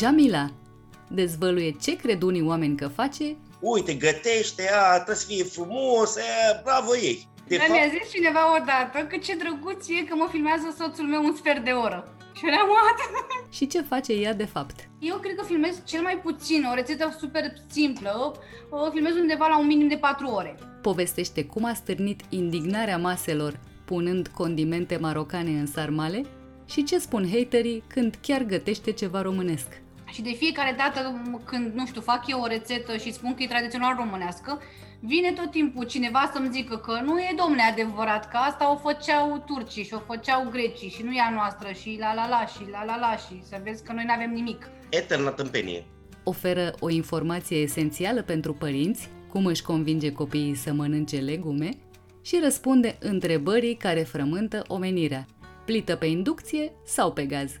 Jamila dezvăluie ce cred unii oameni că face uite, gătește, a, trebuie să fie frumos, a, bravo ei. De Dar fapt... mi-a zis cineva odată că ce drăguț e că mă filmează soțul meu un sfert de oră. Și eram Și ce face ea de fapt? Eu cred că filmez cel mai puțin, o rețetă super simplă, o filmez undeva la un minim de 4 ore. Povestește cum a stârnit indignarea maselor punând condimente marocane în sarmale și ce spun haterii când chiar gătește ceva românesc. Și de fiecare dată când, nu știu, fac eu o rețetă și spun că e tradițional românească, vine tot timpul cineva să-mi zică că nu e domne adevărat, că asta o făceau turcii și o făceau grecii și nu e a noastră și la la la și la la la și să vezi că noi nu avem nimic. Eterna tâmpenie. Oferă o informație esențială pentru părinți, cum își convinge copiii să mănânce legume și răspunde întrebării care frământă omenirea. Plită pe inducție sau pe gaz?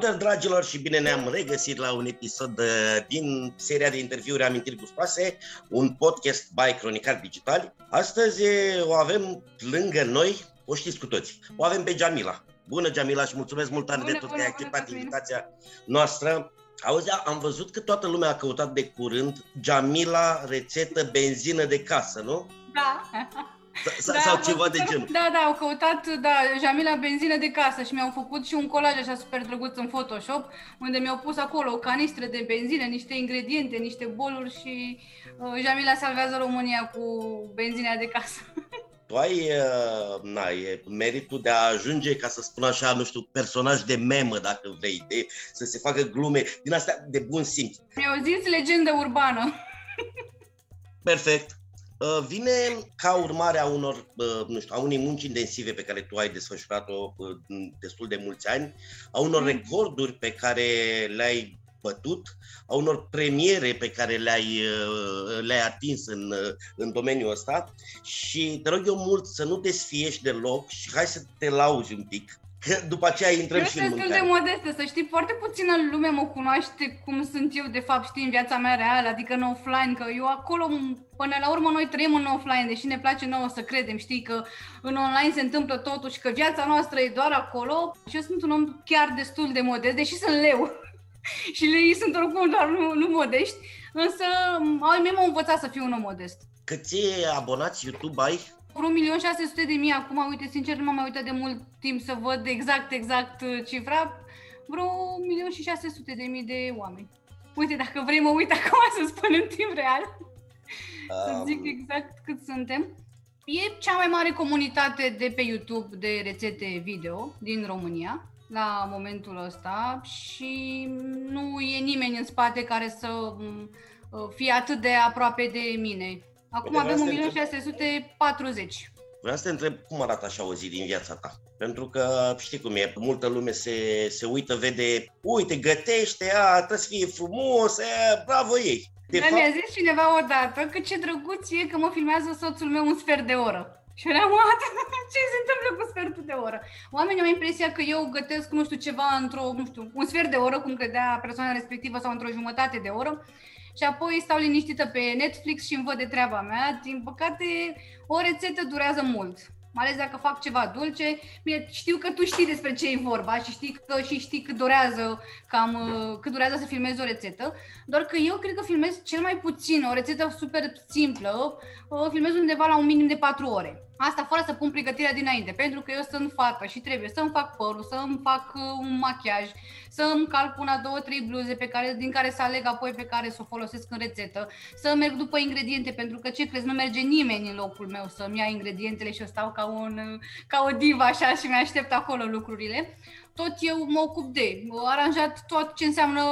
Salutări dragilor și bine ne-am regăsit la un episod uh, din seria de interviuri Amintiri Gustoase, un podcast by Cronicar Digital. Astăzi uh, o avem lângă noi, o știți cu toți, o avem pe Jamila. Bună Jamila și mulțumesc mult tare de tot că ai acceptat invitația noastră. Auzi, am văzut că toată lumea a căutat de curând Jamila rețetă benzină de casă, nu? Da. Da, sau ceva de genul. Da, da, au căutat, da, Jamila benzină de casă și mi-au făcut și un colaj așa super drăguț în Photoshop, unde mi-au pus acolo o canistră de benzină, niște ingrediente, niște boluri și uh, Jamila salvează România cu benzina de casă. tu ai uh, na, e meritul de a ajunge, ca să spun așa, nu știu, personaj de memă, dacă vrei, de, să se facă glume din astea de bun simț. Mi-au zis legendă urbană. Perfect. Uh, vine ca urmare a unor, uh, nu știu, a unei munci intensive pe care tu ai desfășurat-o uh, destul de mulți ani, a unor mm. recorduri pe care le-ai bătut, a unor premiere pe care le-ai, le-ai atins în, în domeniul ăsta și te rog eu mult să nu te sfiești deloc și hai să te lauzi un pic Că după aceea intrăm eu și în destul de modestă, să știi, foarte puțină lume mă cunoaște cum sunt eu, de fapt, știi, în viața mea reală, adică în offline, că eu acolo, până la urmă, noi trăim în offline, deși ne place nouă să credem, știi, că în online se întâmplă totul și că viața noastră e doar acolo. Și eu sunt un om chiar destul de modest, deși sunt leu. și leii sunt oricum doar nu, nu modești, însă ai mei m-au învățat să fiu un om modest. Câți abonați YouTube ai? Vreo 1.600.000 de mii acum, uite, sincer, nu m-am mai uitat de mult timp să văd exact, exact uh, cifra. Vreo 1.600.000 de mii de oameni. Uite, dacă vrei, mă uit acum să spun în timp real. Um... Să zic exact cât suntem. E cea mai mare comunitate de pe YouTube de rețete video din România la momentul ăsta și nu e nimeni în spate care să mm, uh, fie atât de aproape de mine. Acum Uite, avem 1.640. Vreau să te întreb cum arată așa o zi din viața ta. Pentru că știi cum e, multă lume se, se uită, vede, uite, gătește, a, trebuie să fie frumos, a, bravo ei. De Dar fapt... mi-a zis cineva odată că ce drăguț e că mă filmează soțul meu un sfert de oră. Și eram, ce se întâmplă cu sfertul de oră? Oamenii au impresia că eu gătesc, nu știu, ceva într-o, nu știu, un sfert de oră, cum credea persoana respectivă, sau într-o jumătate de oră, și apoi stau liniștită pe Netflix și îmi văd de treaba mea. Din păcate, o rețetă durează mult mai ales dacă fac ceva dulce. Bine, știu că tu știi despre ce e vorba și știi că și știi cât durează, cam, uh, cât durează să filmezi o rețetă, doar că eu cred că filmez cel mai puțin, o rețetă super simplă, uh, filmez undeva la un minim de 4 ore. Asta fără să pun pregătirea dinainte, pentru că eu sunt fată și trebuie să-mi fac părul, să-mi fac uh, un machiaj, să-mi calc una, două, trei bluze pe care, din care să aleg apoi pe care să o folosesc în rețetă, să merg după ingrediente, pentru că ce crezi, nu merge nimeni în locul meu să-mi ia ingredientele și eu stau ca, un, ca o divă așa și mi-aștept acolo lucrurile. Tot eu mă ocup de aranjat tot ce înseamnă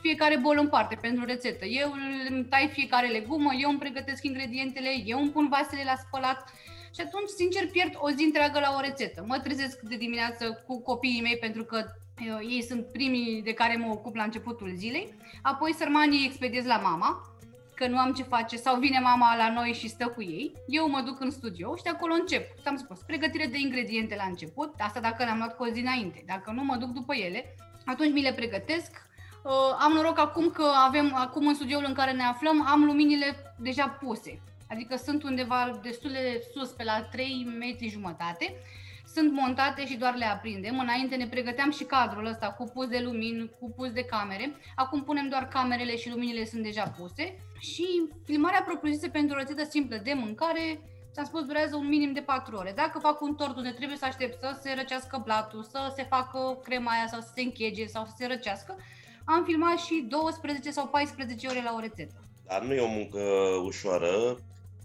fiecare bol în parte pentru rețetă. Eu îmi tai fiecare legumă, eu îmi pregătesc ingredientele, eu îmi pun vasele la spălat, și atunci, sincer, pierd o zi întreagă la o rețetă. Mă trezesc de dimineață cu copiii mei pentru că eu, ei sunt primii de care mă ocup la începutul zilei. Apoi sărmanii expediez la mama, că nu am ce face, sau vine mama la noi și stă cu ei. Eu mă duc în studio și de acolo încep. Ți-am spus, pregătire de ingrediente la început, asta dacă le-am luat cu o zi înainte. Dacă nu, mă duc după ele, atunci mi le pregătesc. Uh, am noroc acum că avem, acum în studioul în care ne aflăm, am luminile deja puse. Adică sunt undeva destul de sus, pe la 3 metri jumătate. Sunt montate și doar le aprindem. Înainte ne pregăteam și cadrul ăsta cu pus de lumini, cu pus de camere. Acum punem doar camerele și luminile sunt deja puse. Și filmarea propriu-zisă pentru o rețetă simplă de mâncare ți-am spus, durează un minim de 4 ore. Dacă fac un tort unde trebuie să aștept să se răcească blatul, să se facă crema aia sau să se închege sau să se răcească, am filmat și 12 sau 14 ore la o rețetă. Dar nu e o muncă ușoară,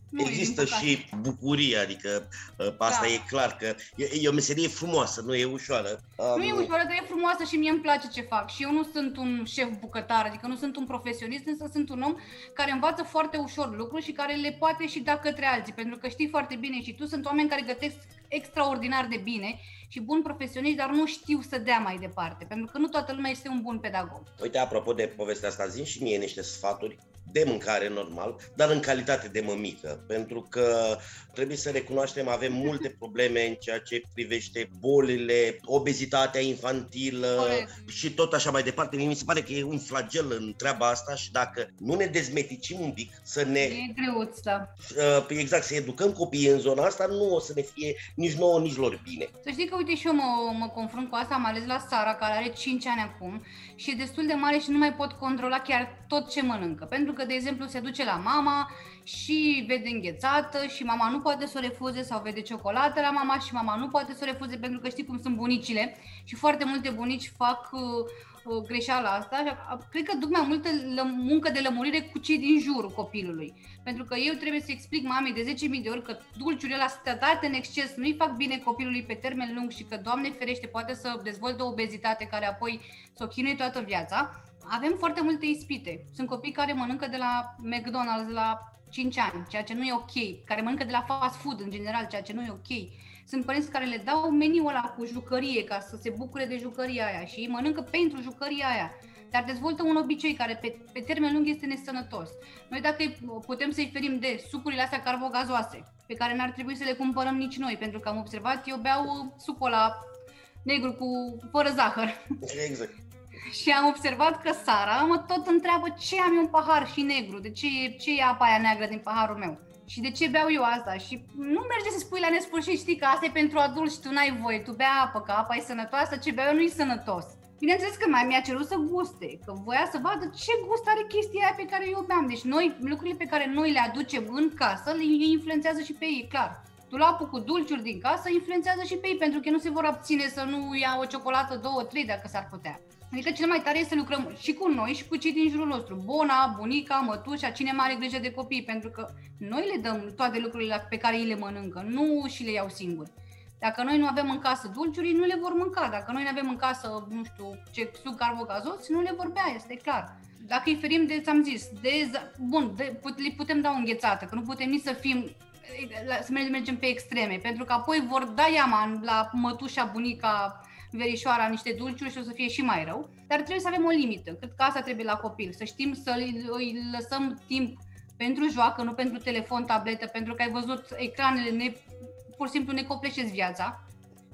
nu, Există și bucurie, adică ă, asta da. e clar că e, e o meserie frumoasă, nu e ușoară. Nu e ușoară, dar e frumoasă și mie îmi place ce fac. Și eu nu sunt un șef bucătar, adică nu sunt un profesionist, însă sunt un om care învață foarte ușor lucruri și care le poate și da către alții. Pentru că știi foarte bine și tu, sunt oameni care gătesc extraordinar de bine și bun profesionist, dar nu știu să dea mai departe, pentru că nu toată lumea este un bun pedagog. Uite, apropo de povestea asta, zi și mie niște sfaturi de mâncare normal, dar în calitate de mămică, pentru că trebuie să recunoaștem, avem multe probleme în ceea ce privește bolile, obezitatea infantilă Corect. și tot așa mai departe. Mie mi se pare că e un flagel în treaba asta și dacă nu ne dezmeticim un pic, să ne... E greuț, da. Exact, să educăm copiii în zona asta, nu o să ne fie nici nouă, nici lor bine. Să știi că, uite, și eu mă, mă confrunt cu asta, mai ales la Sara, care are 5 ani acum și e destul de mare și nu mai pot controla chiar tot ce mănâncă. Pentru că, de exemplu, se duce la mama și vede înghețată și mama nu poate să o refuze sau vede ciocolată la mama și mama nu poate să o refuze pentru că știi cum sunt bunicile și foarte multe bunici fac uh, uh, greșeala asta. Cred că duc mai multă muncă de lămurire cu cei din jurul copilului. Pentru că eu trebuie să explic mamei de 10.000 de ori că dulciurile la stătate în exces nu-i fac bine copilului pe termen lung și că, Doamne ferește, poate să dezvolte o obezitate care apoi să o chinuie toată viața. Avem foarte multe ispite. Sunt copii care mănâncă de la McDonald's la 5 ani, ceea ce nu e ok, care mănâncă de la fast food în general, ceea ce nu e ok. Sunt părinți care le dau meniul ăla cu jucărie ca să se bucure de jucăria aia și ei mănâncă pentru jucăria aia dar dezvoltă un obicei care pe, pe termen lung este nesănătos. Noi dacă putem să-i ferim de sucurile astea carbogazoase, pe care n-ar trebui să le cumpărăm nici noi, pentru că am observat, eu beau sucul la negru cu fără zahăr. Exact. Și am observat că Sara mă tot întreabă ce am eu un pahar și negru, de ce, ce e apa aia neagră din paharul meu și de ce beau eu asta și nu merge să spui la nesfârșit, știi că asta e pentru adulți și tu n-ai voie, tu bea apă, că apa e sănătoasă, ce beau eu nu e sănătos. Bineînțeles că mai mi-a cerut să guste, că voia să vadă ce gust are chestia aia pe care eu beam. Deci noi, lucrurile pe care noi le aducem în casă, le influențează și pe ei, clar. Dulapul cu dulciuri din casă influențează și pe ei, pentru că nu se vor abține să nu ia o ciocolată, două, trei, dacă s-ar putea. Adică cel mai tare este să lucrăm și cu noi și cu cei din jurul nostru. Bona, bunica, mătușa, cine mai are grijă de copii, pentru că noi le dăm toate lucrurile pe care ei le mănâncă, nu și le iau singuri. Dacă noi nu avem în casă dulciuri, nu le vor mânca. Dacă noi nu avem în casă, nu știu, ce suc carbogazos, nu le vor bea, este clar. Dacă îi ferim de, ți-am zis, de, bun, de, le putem da o înghețată, că nu putem nici să fim să mergem pe extreme, pentru că apoi vor da iama la mătușa, bunica, verișoara niște dulciuri și o să fie și mai rău. Dar trebuie să avem o limită. Cred că asta trebuie la copil, să știm să îi lăsăm timp pentru joacă, nu pentru telefon, tabletă, pentru că ai văzut ecranele ne pur și simplu ne copleșesc viața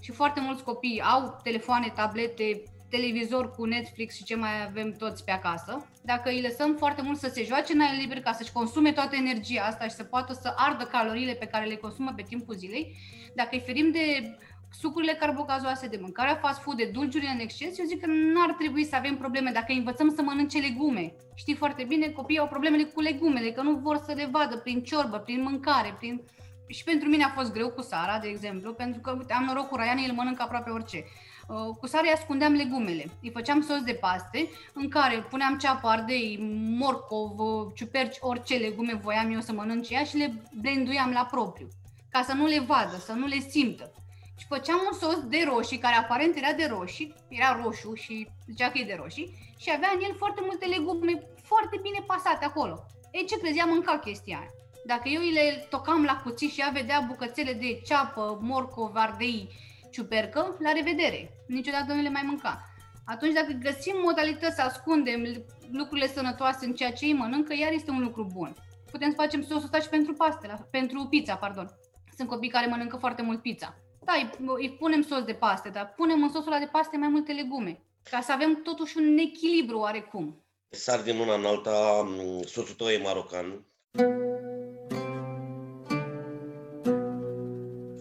și foarte mulți copii au telefoane, tablete, televizor cu Netflix și ce mai avem toți pe acasă, dacă îi lăsăm foarte mult să se joace în aer liber ca să-și consume toată energia asta și să poată să ardă caloriile pe care le consumă pe timpul zilei, dacă îi ferim de sucurile carbogazoase, de mâncarea fast food, de dulciuri în exces, eu zic că nu ar trebui să avem probleme dacă îi învățăm să mănânce legume. Știi foarte bine, copiii au problemele cu legumele, că nu vor să le vadă prin ciorbă, prin mâncare, prin... Și pentru mine a fost greu cu Sara, de exemplu, pentru că uite, am noroc cu Ryan, el mănâncă aproape orice. Uh, cu Sara îi ascundeam legumele. Îi făceam sos de paste în care puneam ceapă, ardei, morcov, uh, ciuperci, orice legume voiam eu să mănânc ea și le blenduiam la propriu, ca să nu le vadă, să nu le simtă și făceam un sos de roșii, care aparent era de roșii, era roșu și zicea că e de roșii, și avea în el foarte multe legume foarte bine pasate acolo. Ei, ce crezi, am mâncat chestia aia. Dacă eu îi le tocam la cuțit și ea vedea bucățele de ceapă, morcov, ardei, ciupercă, la revedere. Niciodată nu le mai mânca. Atunci, dacă găsim modalități să ascundem lucrurile sănătoase în ceea ce îi mănâncă, iar este un lucru bun. Putem să facem sosul ăsta și pentru paste, pentru pizza, pardon. Sunt copii care mănâncă foarte mult pizza. Da, îi, îi punem sos de paste, dar punem în sosul ăla de paste mai multe legume, ca să avem totuși un echilibru oarecum. Sar din una în alta, sosul tău e marocan.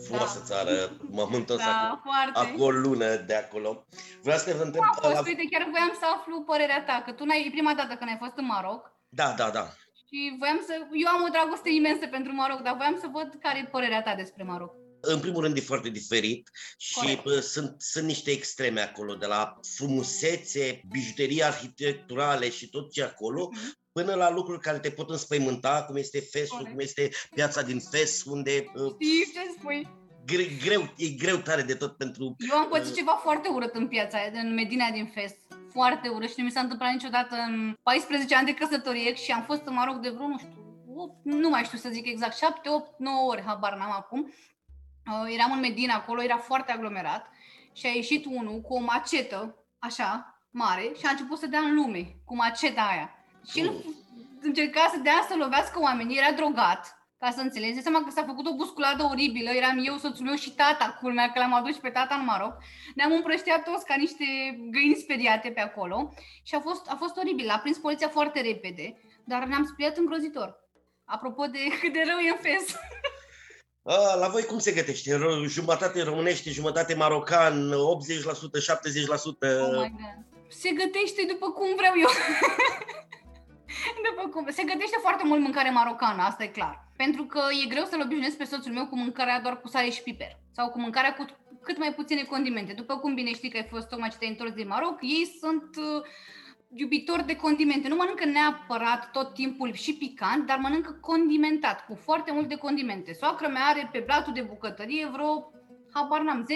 Frumoasă da. țară, m-am întors da, acolo, acolo lună de acolo. Vreau să te întreb... Nu fost, la... uite, chiar voiam să aflu părerea ta, că tu n-ai, e prima dată când ai fost în Maroc. Da, da, da. Și voiam să, eu am o dragoste imensă pentru Maroc, dar voiam să văd care e părerea ta despre Maroc în primul rând e foarte diferit și bă, sunt, sunt niște extreme acolo, de la frumusețe, bijuterii arhitecturale și tot ce acolo, mm-hmm. până la lucruri care te pot înspăimânta, cum este Fesul, cum este piața din Fes, unde... Știi ce spui? Gre, greu, e greu tare de tot pentru... Eu am pățit uh, ceva foarte urât în piața aia, în Medina din Fes. Foarte urât și nu mi s-a întâmplat niciodată în 14 ani de căsătorie și am fost în Maroc de vreo, nu știu, 8, nu mai știu să zic exact, 7, 8, 9 ori, habar n-am acum. Uh, eram în Medina acolo, era foarte aglomerat și a ieșit unul cu o macetă, așa, mare, și a început să dea în lume cu maceta aia. Și el încerca să dea să lovească oamenii, era drogat, ca să înțelegi. seama că s-a făcut o busculadă oribilă, eram eu, soțul meu și tata, culmea, că l-am adus pe tata în Maroc. Ne-am împrăștiat toți ca niște găini speriate pe acolo și a fost, a fost oribil. A prins poliția foarte repede, dar ne-am speriat îngrozitor. Apropo de cât de rău e în fes. A, la voi cum se gătește? Jumătate românește, jumătate marocan, 80%, 70%? Oh my God. Se gătește după cum vreau eu. după cum. Se gătește foarte mult mâncare marocană, asta e clar. Pentru că e greu să-l obișnuiesc pe soțul meu cu mâncarea doar cu sare și piper. Sau cu mâncarea cu cât mai puține condimente. După cum bine știi că ai fost tocmai ce te-ai întors din Maroc, ei sunt uh, iubitor de condimente. Nu mănâncă neapărat tot timpul și picant, dar mănâncă condimentat, cu foarte multe condimente. Soacră mea are pe platul de bucătărie vreo, habar n-am,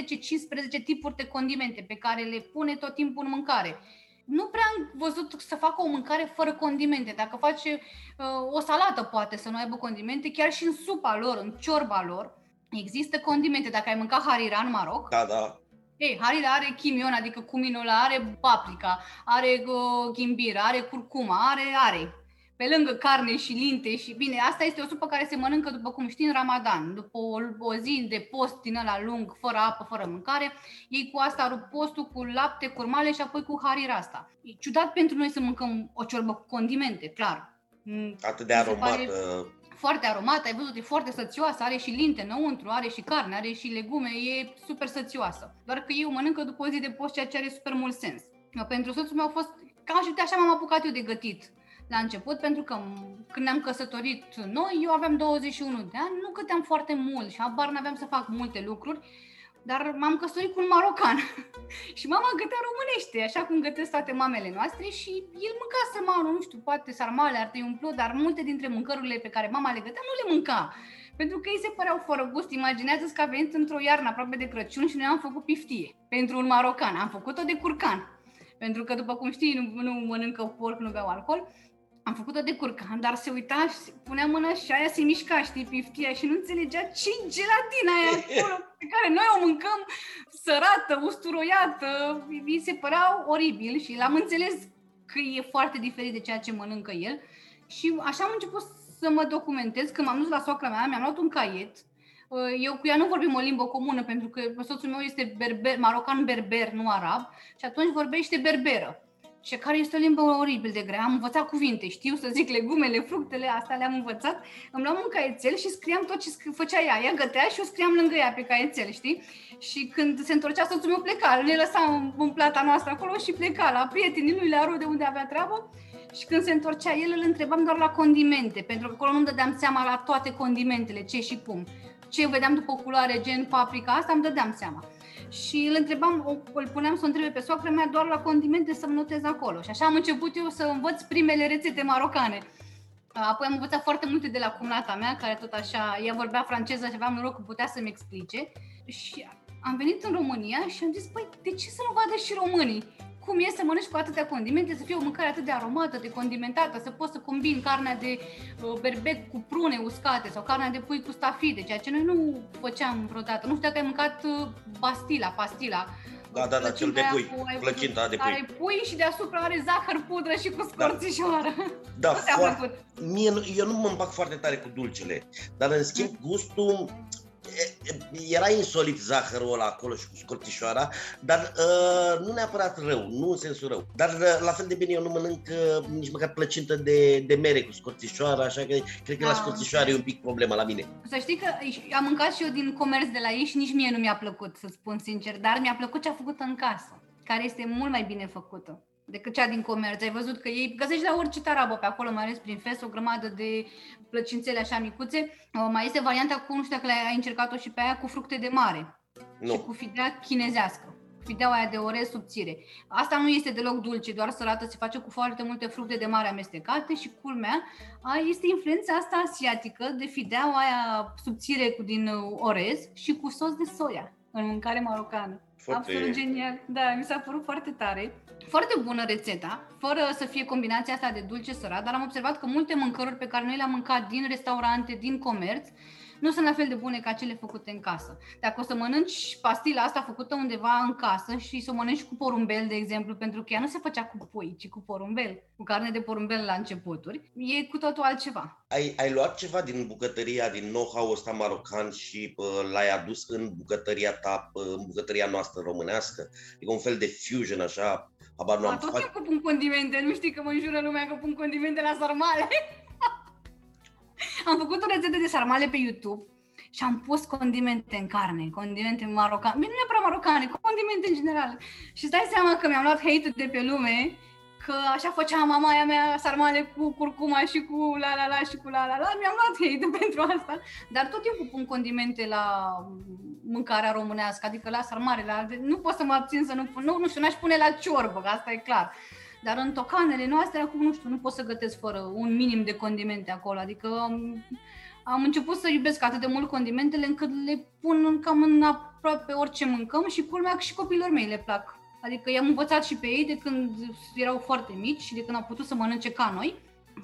10-15 tipuri de condimente pe care le pune tot timpul în mâncare. Nu prea am văzut să facă o mâncare fără condimente. Dacă face uh, o salată, poate să nu aibă condimente, chiar și în supa lor, în ciorba lor, există condimente. Dacă ai mâncat harira în Maroc, da, da ei, harira are chimion, adică cuminul are paprika, are uh, ghimbir, are curcuma, are, are. Pe lângă carne și linte și bine, asta este o supă care se mănâncă, după cum știi, în Ramadan, după o, o zi de post din ăla lung, fără apă, fără mâncare, ei cu asta rup postul cu lapte, curmale și apoi cu harira asta. E ciudat pentru noi să mâncăm o ciorbă cu condimente, clar. Mm, Atât de aromată. Pare foarte aromată, ai văzut, e foarte sățioasă, are și linte înăuntru, are și carne, are și legume, e super sățioasă. Doar că eu mănâncă după o zi de post, ceea ce are super mult sens. Pentru soțul meu a fost, ca și așa m-am apucat eu de gătit la început, pentru că când ne-am căsătorit noi, eu aveam 21 de ani, nu câteam foarte mult și abar n-aveam să fac multe lucruri, dar m-am căsătorit cu un marocan și mama gătea românește, așa cum gătesc toate mamele noastre și el mânca sărmanul, nu știu, poate sarmale, ar umplu, dar multe dintre mâncărurile pe care mama le gătea nu le mânca. Pentru că ei se păreau fără gust. Imaginează că a venit într-o iarnă aproape de Crăciun și noi am făcut piftie pentru un marocan. Am făcut-o de curcan. Pentru că, după cum știi, nu, nu mănâncă porc, nu beau alcool. Am făcut-o de curcan, dar se uita și punea mâna și aia se mișca, știi, piftia și nu înțelegea ce gelatina aia acolo, pe care noi o mâncăm sărată, usturoiată, mi se părea oribil și l-am înțeles că e foarte diferit de ceea ce mănâncă el. Și așa am început să mă documentez, când m-am dus la soacra mea, mi-am luat un caiet, Uh, eu cu ea nu vorbim o limbă comună pentru că soțul meu este berber, marocan berber, nu arab, și atunci vorbește berberă. Și care este o limbă oribil de grea. Am învățat cuvinte, știu să zic legumele, fructele, astea le-am învățat. Îmi luam un caietel și scriam tot ce făcea ea. Ea gătea și eu scriam lângă ea pe caietel, știi? Și când se întorcea soțul meu pleca, ne lăsa în plata noastră acolo și pleca la prietenii lui, la rude unde avea treabă. Și când se întorcea el, îl întrebam doar la condimente, pentru că acolo nu dădeam seama la toate condimentele, ce și cum. Ce vedeam după culoare, gen paprika, asta îmi dădeam seama și îl întrebam, îl puneam să o întrebe pe soacră mea doar la condimente să-mi notez acolo. Și așa am început eu să învăț primele rețete marocane. Apoi am învățat foarte multe de la cumnata mea, care tot așa, ea vorbea franceză și aveam noroc că putea să-mi explice. Și am venit în România și am zis, păi, de ce să nu vadă și românii? Cum e să mănânci cu atâtea condimente, să fie o mâncare atât de aromată, de condimentată, să poți să combini carnea de uh, berbec cu prune uscate sau carnea de pui cu stafide, ceea ce noi nu făceam vreodată. Nu știu dacă ai mâncat uh, bastila, pastila, da, da, da, cel de pui, plăcinta de pui. Are pui și deasupra are zahăr, pudră și cu scorțișoară. Da, da foarte, mie, eu nu mă împac foarte tare cu dulcele, dar în schimb gustul era insolit zahărul ăla acolo și cu scorțișoara, dar uh, nu neapărat rău, nu în sensul rău. Dar uh, la fel de bine eu nu mănânc uh, nici măcar plăcintă de, de mere cu scorțișoara, așa că cred că da, la scorțișoară e un pic problema la mine. Să știi că am mâncat și eu din comerț de la ei și nici mie nu mi-a plăcut, să spun sincer, dar mi-a plăcut ce a făcut în casă, care este mult mai bine făcută decât cea din comerț. Ai văzut că ei găsești la orice tarabă pe acolo, mai ales prin fes, o grămadă de plăcințele așa micuțe. Mai este varianta cu, nu știu dacă ai încercat-o și pe aia, cu fructe de mare. Nu. Și cu fidea chinezească. Fideaua aia de orez subțire. Asta nu este deloc dulce, doar sărată, se face cu foarte multe fructe de mare amestecate și culmea este influența asta asiatică de fideaua aia subțire cu din orez și cu sos de soia în mâncare marocană. Foarte... Absolut genial. Da, mi s-a părut foarte tare. Foarte bună rețeta, fără să fie combinația asta de dulce sărat, dar am observat că multe mâncăruri pe care noi le-am mâncat din restaurante, din comerț, nu sunt la fel de bune ca cele făcute în casă. Dacă o să mănânci pastila asta făcută undeva în casă și să o mănânci cu porumbel, de exemplu, pentru că ea nu se făcea cu pui, ci cu porumbel, cu carne de porumbel la începuturi, e cu totul altceva. Ai, ai luat ceva din bucătăria, din know-how ăsta marocan și uh, l-ai adus în bucătăria ta, uh, în bucătăria noastră românească? E un fel de fusion așa, Habar nu am tot timpul pun condimente, nu știi că mă înjură lumea că pun condimente la sarmale. am făcut o rețetă de sarmale pe YouTube și am pus condimente în carne, condimente marocane, nu neapărat marocane, condimente în general. Și stai seama că mi-am luat hate de pe lume că așa făcea mama aia mea sarmale cu curcuma și cu la la la și cu la la la, mi-am luat hate pentru asta, dar tot timpul pun condimente la mâncarea românească, adică la sarmale, la alte, nu pot să mă abțin să nu pun, nu, nu știu, n-aș pune la ciorbă, că asta e clar. Dar în tocanele noastre, acum, nu știu, nu pot să gătesc fără un minim de condimente acolo, adică am, am început să iubesc atât de mult condimentele încât le pun cam în aproape orice mâncăm și culmea și copiilor mei le plac. Adică i-am învățat și pe ei de când erau foarte mici și de când au putut să mănânce ca noi,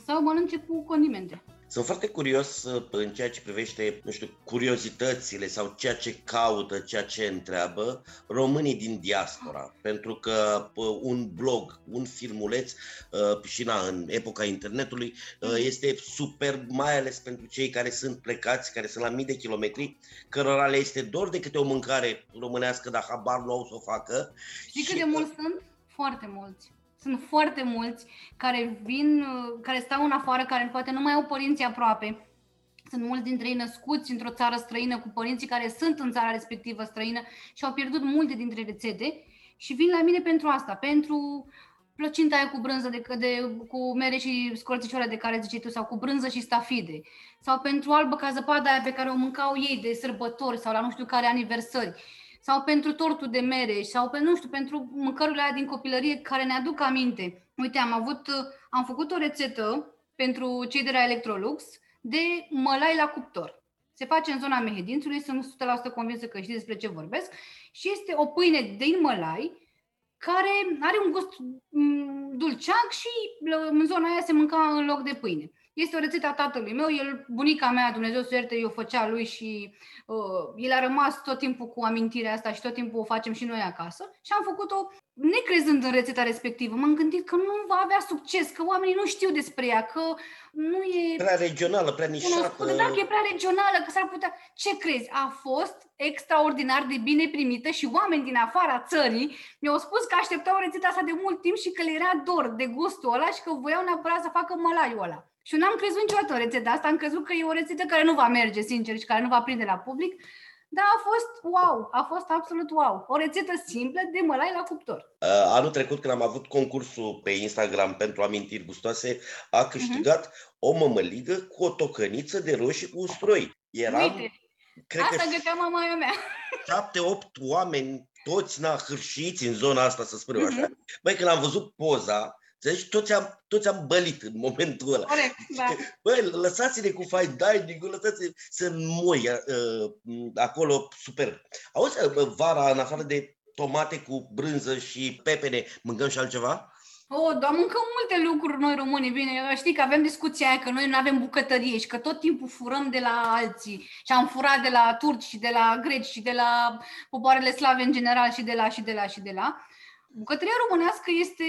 sau mănânce cu condimente. Sunt foarte curios uh, în ceea ce privește, nu știu, curiozitățile sau ceea ce caută, ceea ce întreabă românii din diaspora. Pentru că uh, un blog, un filmuleț uh, și na, în epoca internetului mm. este super, mai ales pentru cei care sunt plecați, care sunt la mii de kilometri, cărora le este dor de câte o mâncare românească, dar habar nu au să o facă. Știi cât de mulți sunt? Foarte mulți. Sunt foarte mulți care vin, care stau în afară, care poate nu mai au părinții aproape. Sunt mulți dintre ei născuți într-o țară străină cu părinții care sunt în țara respectivă străină și au pierdut multe dintre rețete. Și vin la mine pentru asta, pentru plăcinta aia cu brânză, de, de, cu mere și scorțișoare de care ziceai tu, sau cu brânză și stafide, sau pentru albă ca zăpada aia pe care o mâncau ei de sărbători sau la nu știu care aniversări sau pentru tortul de mere sau pe, nu știu, pentru mâncărurile aia din copilărie care ne aduc aminte. Uite, am avut, am făcut o rețetă pentru cei de la Electrolux de mălai la cuptor. Se face în zona Mehedințului, sunt 100% convinsă că știți despre ce vorbesc, și este o pâine din mălai care are un gust mm, dulceac și în zona aia se mânca în loc de pâine. Este o rețetă a tatălui meu, el, bunica mea, Dumnezeu să ierte, eu făcea lui și uh, el a rămas tot timpul cu amintirea asta și tot timpul o facem și noi acasă și am făcut-o necrezând în rețeta respectivă. M-am gândit că nu va avea succes, că oamenii nu știu despre ea, că nu e... Prea regională, prea nișată. Da, că e prea regională, că s-ar putea... Ce crezi? A fost extraordinar de bine primită și oameni din afara țării mi-au spus că așteptau rețeta asta de mult timp și că le era dor de gustul ăla și că voiau neapărat să facă mălaiul ăla. Și eu n-am crezut niciodată în rețeta asta, am crezut că e o rețetă care nu va merge, sincer, și care nu va prinde la public. Dar a fost wow, a fost absolut wow. O rețetă simplă de mălai la cuptor. Uh, anul trecut, când am avut concursul pe Instagram pentru amintiri gustoase, a mhm. câștigat uh-huh. o mămăligă cu o tocăniță de roșii cu usturoi. Eram, Uite, cred asta că gătea mama mea. Șapte, opt oameni, toți na, hârșiți în zona asta, să spun uh-huh. așa. Băi, când am văzut poza, deci toți am, toți am bălit în momentul ăla. Corect, da. Băi, lăsați-ne cu fine dining lăsați-ne să moi uh, acolo super. Auzi, uh, vara, în afară de tomate cu brânză și pepene, mâncăm și altceva? Oh, dar mâncăm multe lucruri noi români. Bine, știi că avem discuția aia că noi nu avem bucătărie și că tot timpul furăm de la alții. Și am furat de la turci și de la greci și de la popoarele slave în general și de la și de la și de la. Bucătăria românească este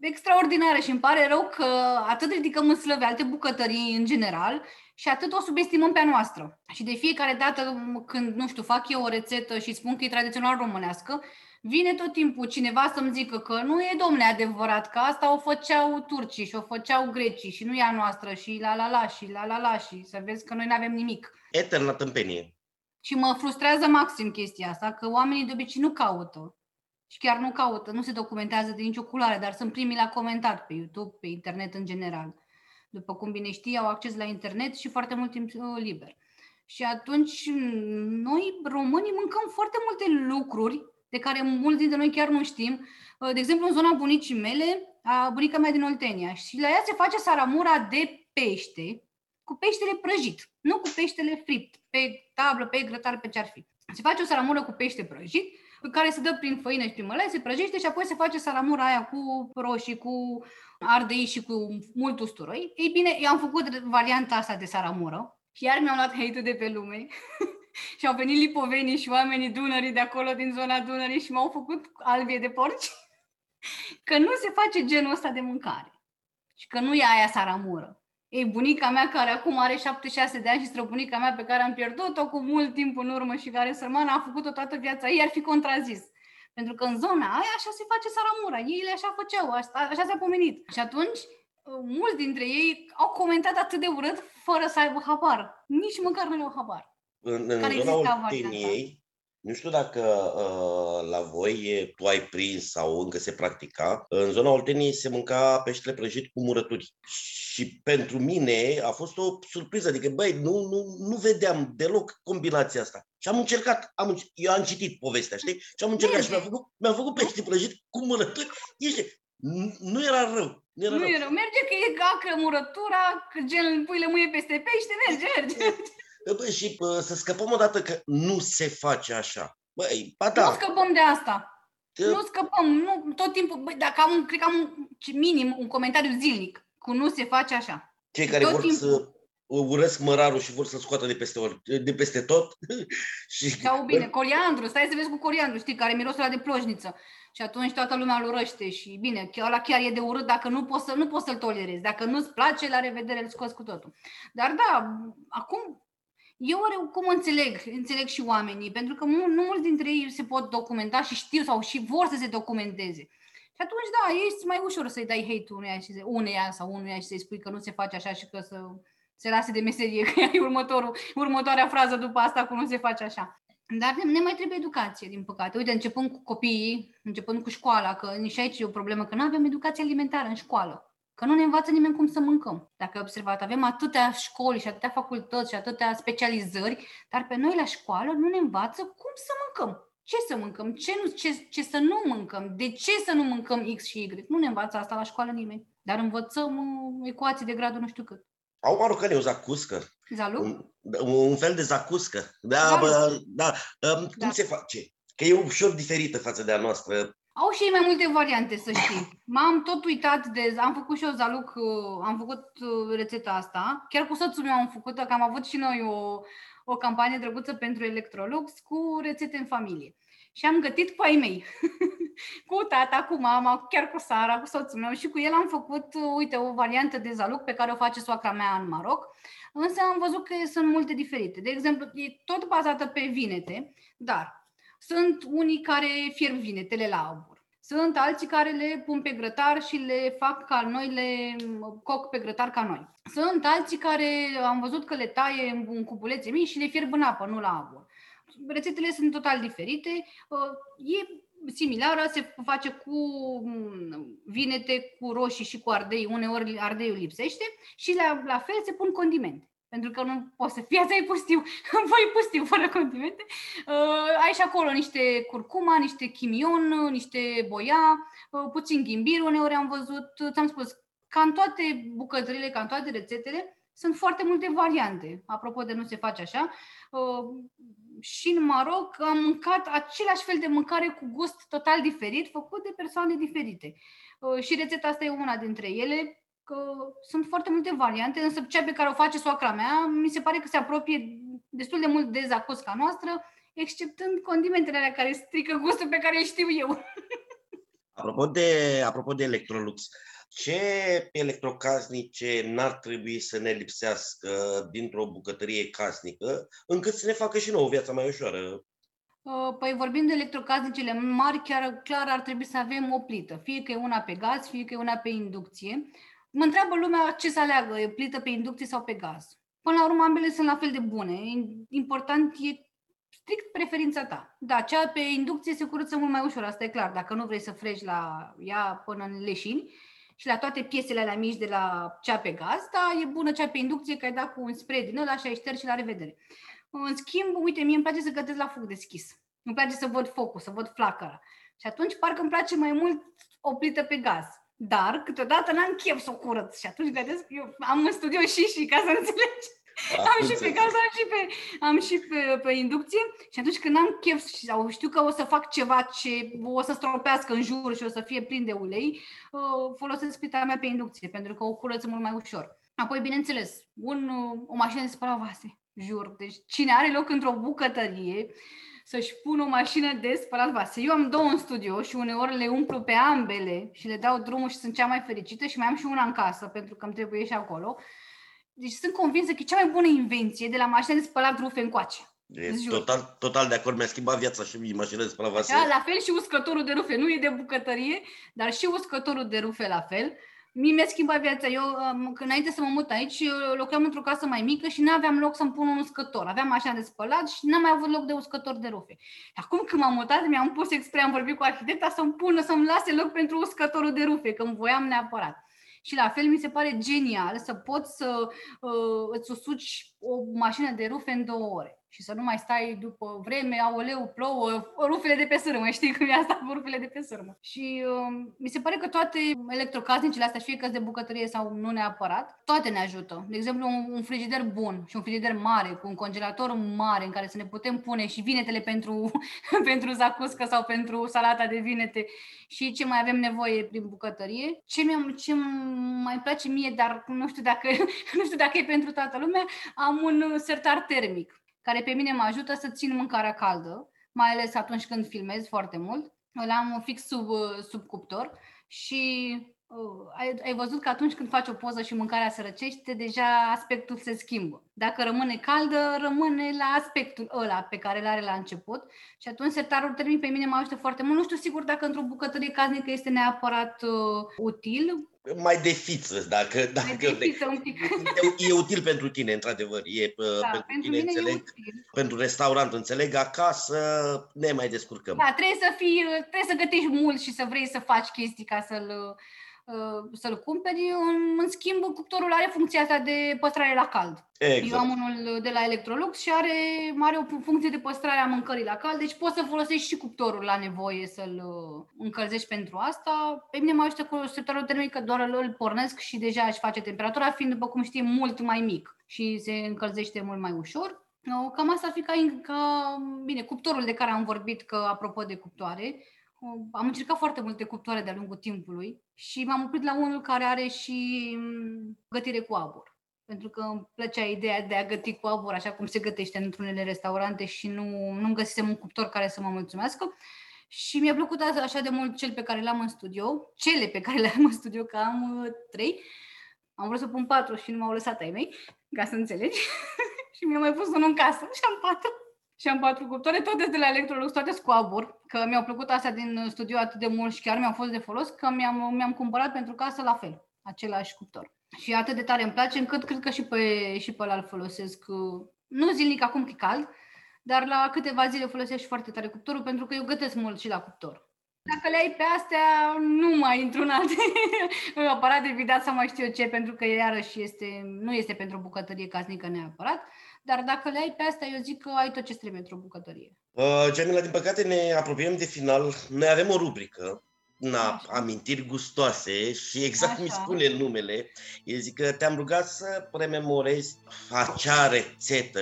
extraordinară și îmi pare rău că atât ridicăm în slăve alte bucătării în general și atât o subestimăm pe a noastră. Și de fiecare dată când, nu știu, fac eu o rețetă și spun că e tradițional românească, vine tot timpul cineva să-mi zică că nu e domne adevărat, că asta o făceau turcii și o făceau grecii și nu e a noastră și la la la și la la la și să vezi că noi nu avem nimic. Eterna tâmpenie. Și mă frustrează maxim chestia asta, că oamenii de obicei nu caută și chiar nu caută, nu se documentează de nicio culoare, dar sunt primii la comentat pe YouTube, pe internet în general. După cum bine știi, au acces la internet și foarte mult timp uh, liber. Și atunci noi, românii, mâncăm foarte multe lucruri de care mulți dintre noi chiar nu știm. Uh, de exemplu, în zona bunicii mele, a bunica mea din Oltenia, și la ea se face saramura de pește, cu peștele prăjit, nu cu peștele fript, pe tablă, pe grătar, pe ce ar fi. Se face o saramură cu pește prăjit care se dă prin făină și prin mălai, se prăjește și apoi se face salamura aia cu roșii, cu ardei și cu mult usturoi. Ei bine, eu am făcut varianta asta de saramură și iar mi-au luat hate de pe lume. și au venit lipovenii și oamenii Dunării de acolo, din zona Dunării și m-au făcut albie de porci. că nu se face genul ăsta de mâncare. Și că nu e aia saramură. Ei, bunica mea care acum are 76 de ani și străbunica mea pe care am pierdut-o cu mult timp în urmă și care sărmana a făcut-o toată viața ei, ar fi contrazis. Pentru că în zona aia așa se face saramura, ei le așa făceau, așa, așa s-a pomenit. Și atunci, mulți dintre ei au comentat atât de urât fără să aibă habar. Nici măcar nu au habar. În, în zona Olteniei, nu știu dacă uh, la voi tu ai prins sau încă se practica. În zona Olteniei se mânca peștele prăjit cu murături. Și pentru mine a fost o surpriză. Adică, băi, nu, nu, nu vedeam deloc combinația asta. Și am încercat, am, eu am citit povestea, știi? Și am încercat și mi-am făcut, mi-am făcut pește prăjit cu murături. Ești, nu, nu era rău. Nu era, nu rău. era Merge că e gacă murătura, că gen pui lămâie peste pește, merge, merge. Bă, și bă, să scăpăm odată că nu se face așa. Băi, ba da. Nu scăpăm de asta. Că... Nu scăpăm, nu, tot timpul, băi, dacă am, cred că am un, minim un comentariu zilnic cu nu se face așa. Cei care tot vor timpul... să urăsc mărarul și vor să scoată de peste, ori, de peste tot. și... Sau bine, coriandru, stai să vezi cu coriandru, știi, care mirosul de plojniță. Și atunci toată lumea îl urăște și bine, ăla chiar e de urât dacă nu poți, să, nu poți să-l tolerezi. Dacă nu-ți place, la revedere, îl scoți cu totul. Dar da, acum eu cum înțeleg, înțeleg și oamenii, pentru că nu, nu mulți dintre ei se pot documenta și știu sau și vor să se documenteze. Și atunci, da, este mai ușor să-i dai hate uneia, și, uneia sau uneia și să-i spui că nu se face așa și că să se lase de meserie, că e următorul, următoarea frază după asta cu nu se face așa. Dar ne mai trebuie educație, din păcate. Uite, începând cu copiii, începând cu școala, că nici aici e o problemă, că nu avem educație alimentară în școală că nu ne învață nimeni cum să mâncăm. Dacă ai observat, avem atâtea școli și atâtea facultăți și atâtea specializări, dar pe noi la școală nu ne învață cum să mâncăm. Ce să mâncăm, ce, nu, ce, ce să nu mâncăm, de ce să nu mâncăm X și Y. Nu ne învață asta la școală nimeni, dar învățăm uh, ecuații de gradul nu știu cât. Au marocani o zacuscă. Zalu? Un, un fel de zacuscă. Da, Zalu. bă, da. Um, cum da. se face? Că e ușor diferită față de a noastră Au și ei mai multe variante, să știi. M-am tot uitat de... Am făcut și eu zaluc, uh, am făcut uh, rețeta asta. Chiar cu soțul meu am făcut-o, că am avut și noi o, o campanie drăguță pentru Electrolux cu rețete în familie. Și am gătit cu ai mei, cu tata, cu mama, chiar cu Sara, cu soțul meu și cu el am făcut, uh, uite, o variantă de zaluc pe care o face soacra mea în Maroc. Însă am văzut că sunt multe diferite. De exemplu, e tot bazată pe vinete, dar sunt unii care fierb vinetele la abur. Sunt alții care le pun pe grătar și le fac ca noi, le coc pe grătar ca noi. Sunt alții care am văzut că le taie în cubulețe mici și le fierb în apă, nu la abur. Rețetele sunt total diferite. E similară, se face cu mm, vinete, cu roșii și cu ardei, uneori ardeiul lipsește și la, la fel se pun condimente pentru că nu poți să fii, ai pustiu, voi pustiu fără condimente. Uh, ai și acolo niște curcuma, niște chimion, niște boia, uh, puțin ghimbir, uneori am văzut, ți-am spus, ca în toate bucătările, ca în toate rețetele, sunt foarte multe variante. Apropo de nu se face așa. Uh, și în Maroc am mâncat același fel de mâncare cu gust total diferit, făcut de persoane diferite. Uh, și rețeta asta e una dintre ele că sunt foarte multe variante, însă cea pe care o face soacra mea, mi se pare că se apropie destul de mult de zacusca noastră, exceptând condimentele alea care strică gustul pe care îl știu eu. Apropo de, apropo de Electrolux, ce electrocasnice n-ar trebui să ne lipsească dintr-o bucătărie casnică, încât să ne facă și nouă viața mai ușoară? Uh, păi vorbim de electrocasnicele mari, chiar clar ar trebui să avem o plită, fie că e una pe gaz, fie că e una pe inducție. Mă întreabă lumea ce să aleagă, e plită pe inducție sau pe gaz. Până la urmă, ambele sunt la fel de bune. Important e strict preferința ta. Da, cea pe inducție se curăță mult mai ușor, asta e clar. Dacă nu vrei să freci la ea până în leșini și la toate piesele alea mici de la cea pe gaz, da, e bună cea pe inducție, că ai dat cu un spray din ăla și ai șters și la revedere. În schimb, uite, mie îmi place să gătesc la foc deschis. Îmi place să văd focul, să văd flacăra. Și atunci parcă îmi place mai mult o plită pe gaz. Dar câteodată n-am chef să o curăț și atunci gătesc, eu am în studio și și ca să înțelegi. am și pe gaz, am și pe, am și pe, pe inducție și atunci când am chef sau știu că o să fac ceva ce o să stropească în jur și o să fie plin de ulei, uh, folosesc pita mea pe inducție pentru că o curăț mult mai ușor. Apoi, bineînțeles, un, o mașină de spălat vase, jur. Deci cine are loc într-o bucătărie, să-și pună o mașină de spălat vase. Eu am două în studio și uneori le umplu pe ambele și le dau drumul și sunt cea mai fericită și mai am și una în casă pentru că îmi trebuie și acolo. Deci sunt convinsă că e cea mai bună invenție de la mașina de spălat rufe încoace. E total, total de acord, mi-a schimbat viața și mașina de spălat vase. Da, la fel și uscătorul de rufe. Nu e de bucătărie, dar și uscătorul de rufe la fel. Mie mi-a schimbat viața. Eu, când înainte să mă mut aici, lucram într-o casă mai mică și nu aveam loc să-mi pun un uscător. Aveam mașina de spălat și n-am mai avut loc de uscător de rufe. Acum când m-am mutat, mi-am pus expre, am vorbit cu arhitecta să-mi pună, să-mi lase loc pentru uscătorul de rufe, că îmi voiam neapărat. Și la fel mi se pare genial să poți să uh, îți usuci o mașină de rufe în două ore și să nu mai stai după vreme, aoleu, plouă, rufele de pe sârmă, știi cum e asta cu rufele de pe sârmă. Și uh, mi se pare că toate electrocasnicele astea, fie că de bucătărie sau nu neapărat, toate ne ajută. De exemplu, un, un frigider bun și un frigider mare, cu un congelator mare în care să ne putem pune și vinetele pentru, pentru zacuscă sau pentru salata de vinete și ce mai avem nevoie prin bucătărie. Ce, mi ce mai place mie, dar nu știu dacă, nu știu dacă e pentru toată lumea, am un sertar termic care pe mine mă ajută să țin mâncarea caldă, mai ales atunci când filmez foarte mult. Îl am fix sub, sub cuptor și uh, ai, ai văzut că atunci când faci o poză și mâncarea se răcește, deja aspectul se schimbă. Dacă rămâne caldă, rămâne la aspectul ăla pe care îl are la început și atunci sertarul termic pe mine mă ajută foarte mult. Nu știu sigur dacă într-o bucătărie casnică este neapărat uh, util, mai de fiță, dacă, dacă de fiță, un pic. E, e util pentru tine, într-adevăr. E da, pentru, pentru tine, înțeleg. Pentru restaurant, înțeleg, acasă ne mai descurcăm. Da, trebuie să fii, trebuie să gătești mult și să vrei să faci chestii ca să-l Uh, să-l cumperi. În, în schimb, cuptorul are funcția asta de păstrare la cald. Exact. Eu am unul de la Electrolux și are, are o funcție de păstrare a mâncării la cald, deci poți să folosești și cuptorul la nevoie să-l uh, încălzești pentru asta. Pe mine mă ajută cu sertarul termic că doar îl pornesc și deja își face temperatura, fiind, după cum știi, mult mai mic și se încălzește mult mai ușor. Cam asta ar fi ca, ca, bine, cuptorul de care am vorbit, că apropo de cuptoare, am încercat foarte multe cuptoare de-a lungul timpului și m-am oprit la unul care are și mm, gătire cu abur. Pentru că îmi plăcea ideea de a găti cu abur, așa cum se gătește într-unele restaurante și nu, nu găsisem un cuptor care să mă mulțumească. Și mi-a plăcut așa de mult cel pe care l-am în studio, cele pe care le-am în studio, că am uh, trei. Am vrut să pun patru și nu m-au lăsat ai mei, ca să înțelegi. și mi-a mai pus unul în casă și am patru. Și am patru cuptoare, toate de la Electrolux, toate cu abur, că mi-au plăcut astea din studio atât de mult și chiar mi-au fost de folos, că mi-am, mi-am cumpărat pentru casă la fel, același cuptor. Și atât de tare îmi place, încât cred că și pe, și pe ăla îl folosesc, uh, nu zilnic acum că e cald, dar la câteva zile folosesc și foarte tare cuptorul, pentru că eu gătesc mult și la cuptor. Dacă le ai pe astea, nu mai intru în alte aparate vidat sau mai știu eu ce, pentru că iarăși este, nu este pentru o bucătărie casnică neapărat, dar dacă le ai pe astea, eu zic că ai tot ce trebuie pentru o bucătărie. Uh, Jamila, din păcate ne apropiem de final. Noi avem o rubrică na, Așa. amintiri gustoase și exact Așa. mi spune numele. Eu zic că te-am rugat să rememorezi acea rețetă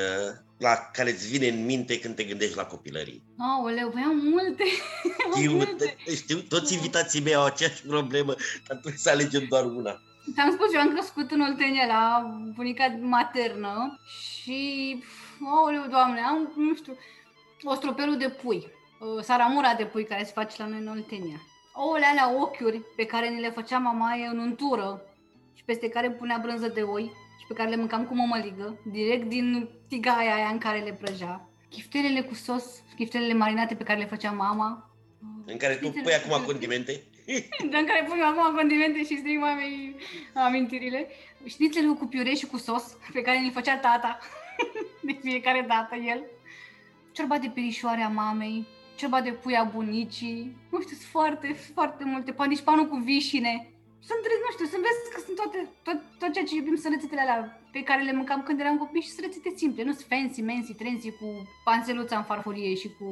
la care îți vine în minte când te gândești la copilărie. Aoleu, păi am multe. Știu, multe. știu, toți invitații mei au aceeași problemă, dar trebuie să alegem doar una. Ți-am spus, eu am crescut în Oltenia la bunica maternă și, aoleu, doamne, am, nu știu, ostropelul de pui, uh, saramura de pui care se face la noi în Oltenia. Ouăle alea ochiuri pe care ni le făcea mamaie în untură și peste care punea brânză de oi și pe care le mâncam cu mămăligă, direct din tigaia aia în care le prăjea. Chiftelele cu sos, chiftelele marinate pe care le făcea mama. În care tu pui acum condimente? în care pun acum condimente și stric mamei amintirile. Șnițelul cu piure și cu sos pe care îl făcea tata de fiecare dată el. Ciorba de perișoare a mamei, ciorba de pui a bunicii. Nu știu, sunt foarte, foarte multe. panul cu vișine. Sunt, nu știu, sunt vezi că sunt toate, tot, tot ceea ce iubim sunt rețetele alea pe care le mâncam când eram copii și sunt rețete simple, nu sunt fancy, mensi, trenzi cu panseluța în farfurie și cu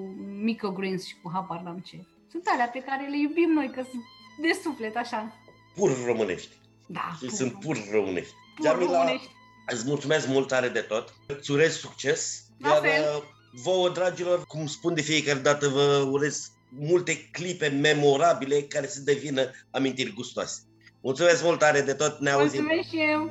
microgreens și cu habar n-am ce. Sunt alea pe care le iubim noi, că sunt de suflet, așa. Pur românești. Da, și pur. sunt pur românești. Pur Jamila, românești. îți mulțumesc mult tare de tot. Îți urez succes. La iar fel. Uh, vouă, dragilor, cum spun de fiecare dată, vă urez multe clipe memorabile care să devină amintiri gustoase. Mulțumesc mult tare de tot, ne auzim. Mulțumesc și eu.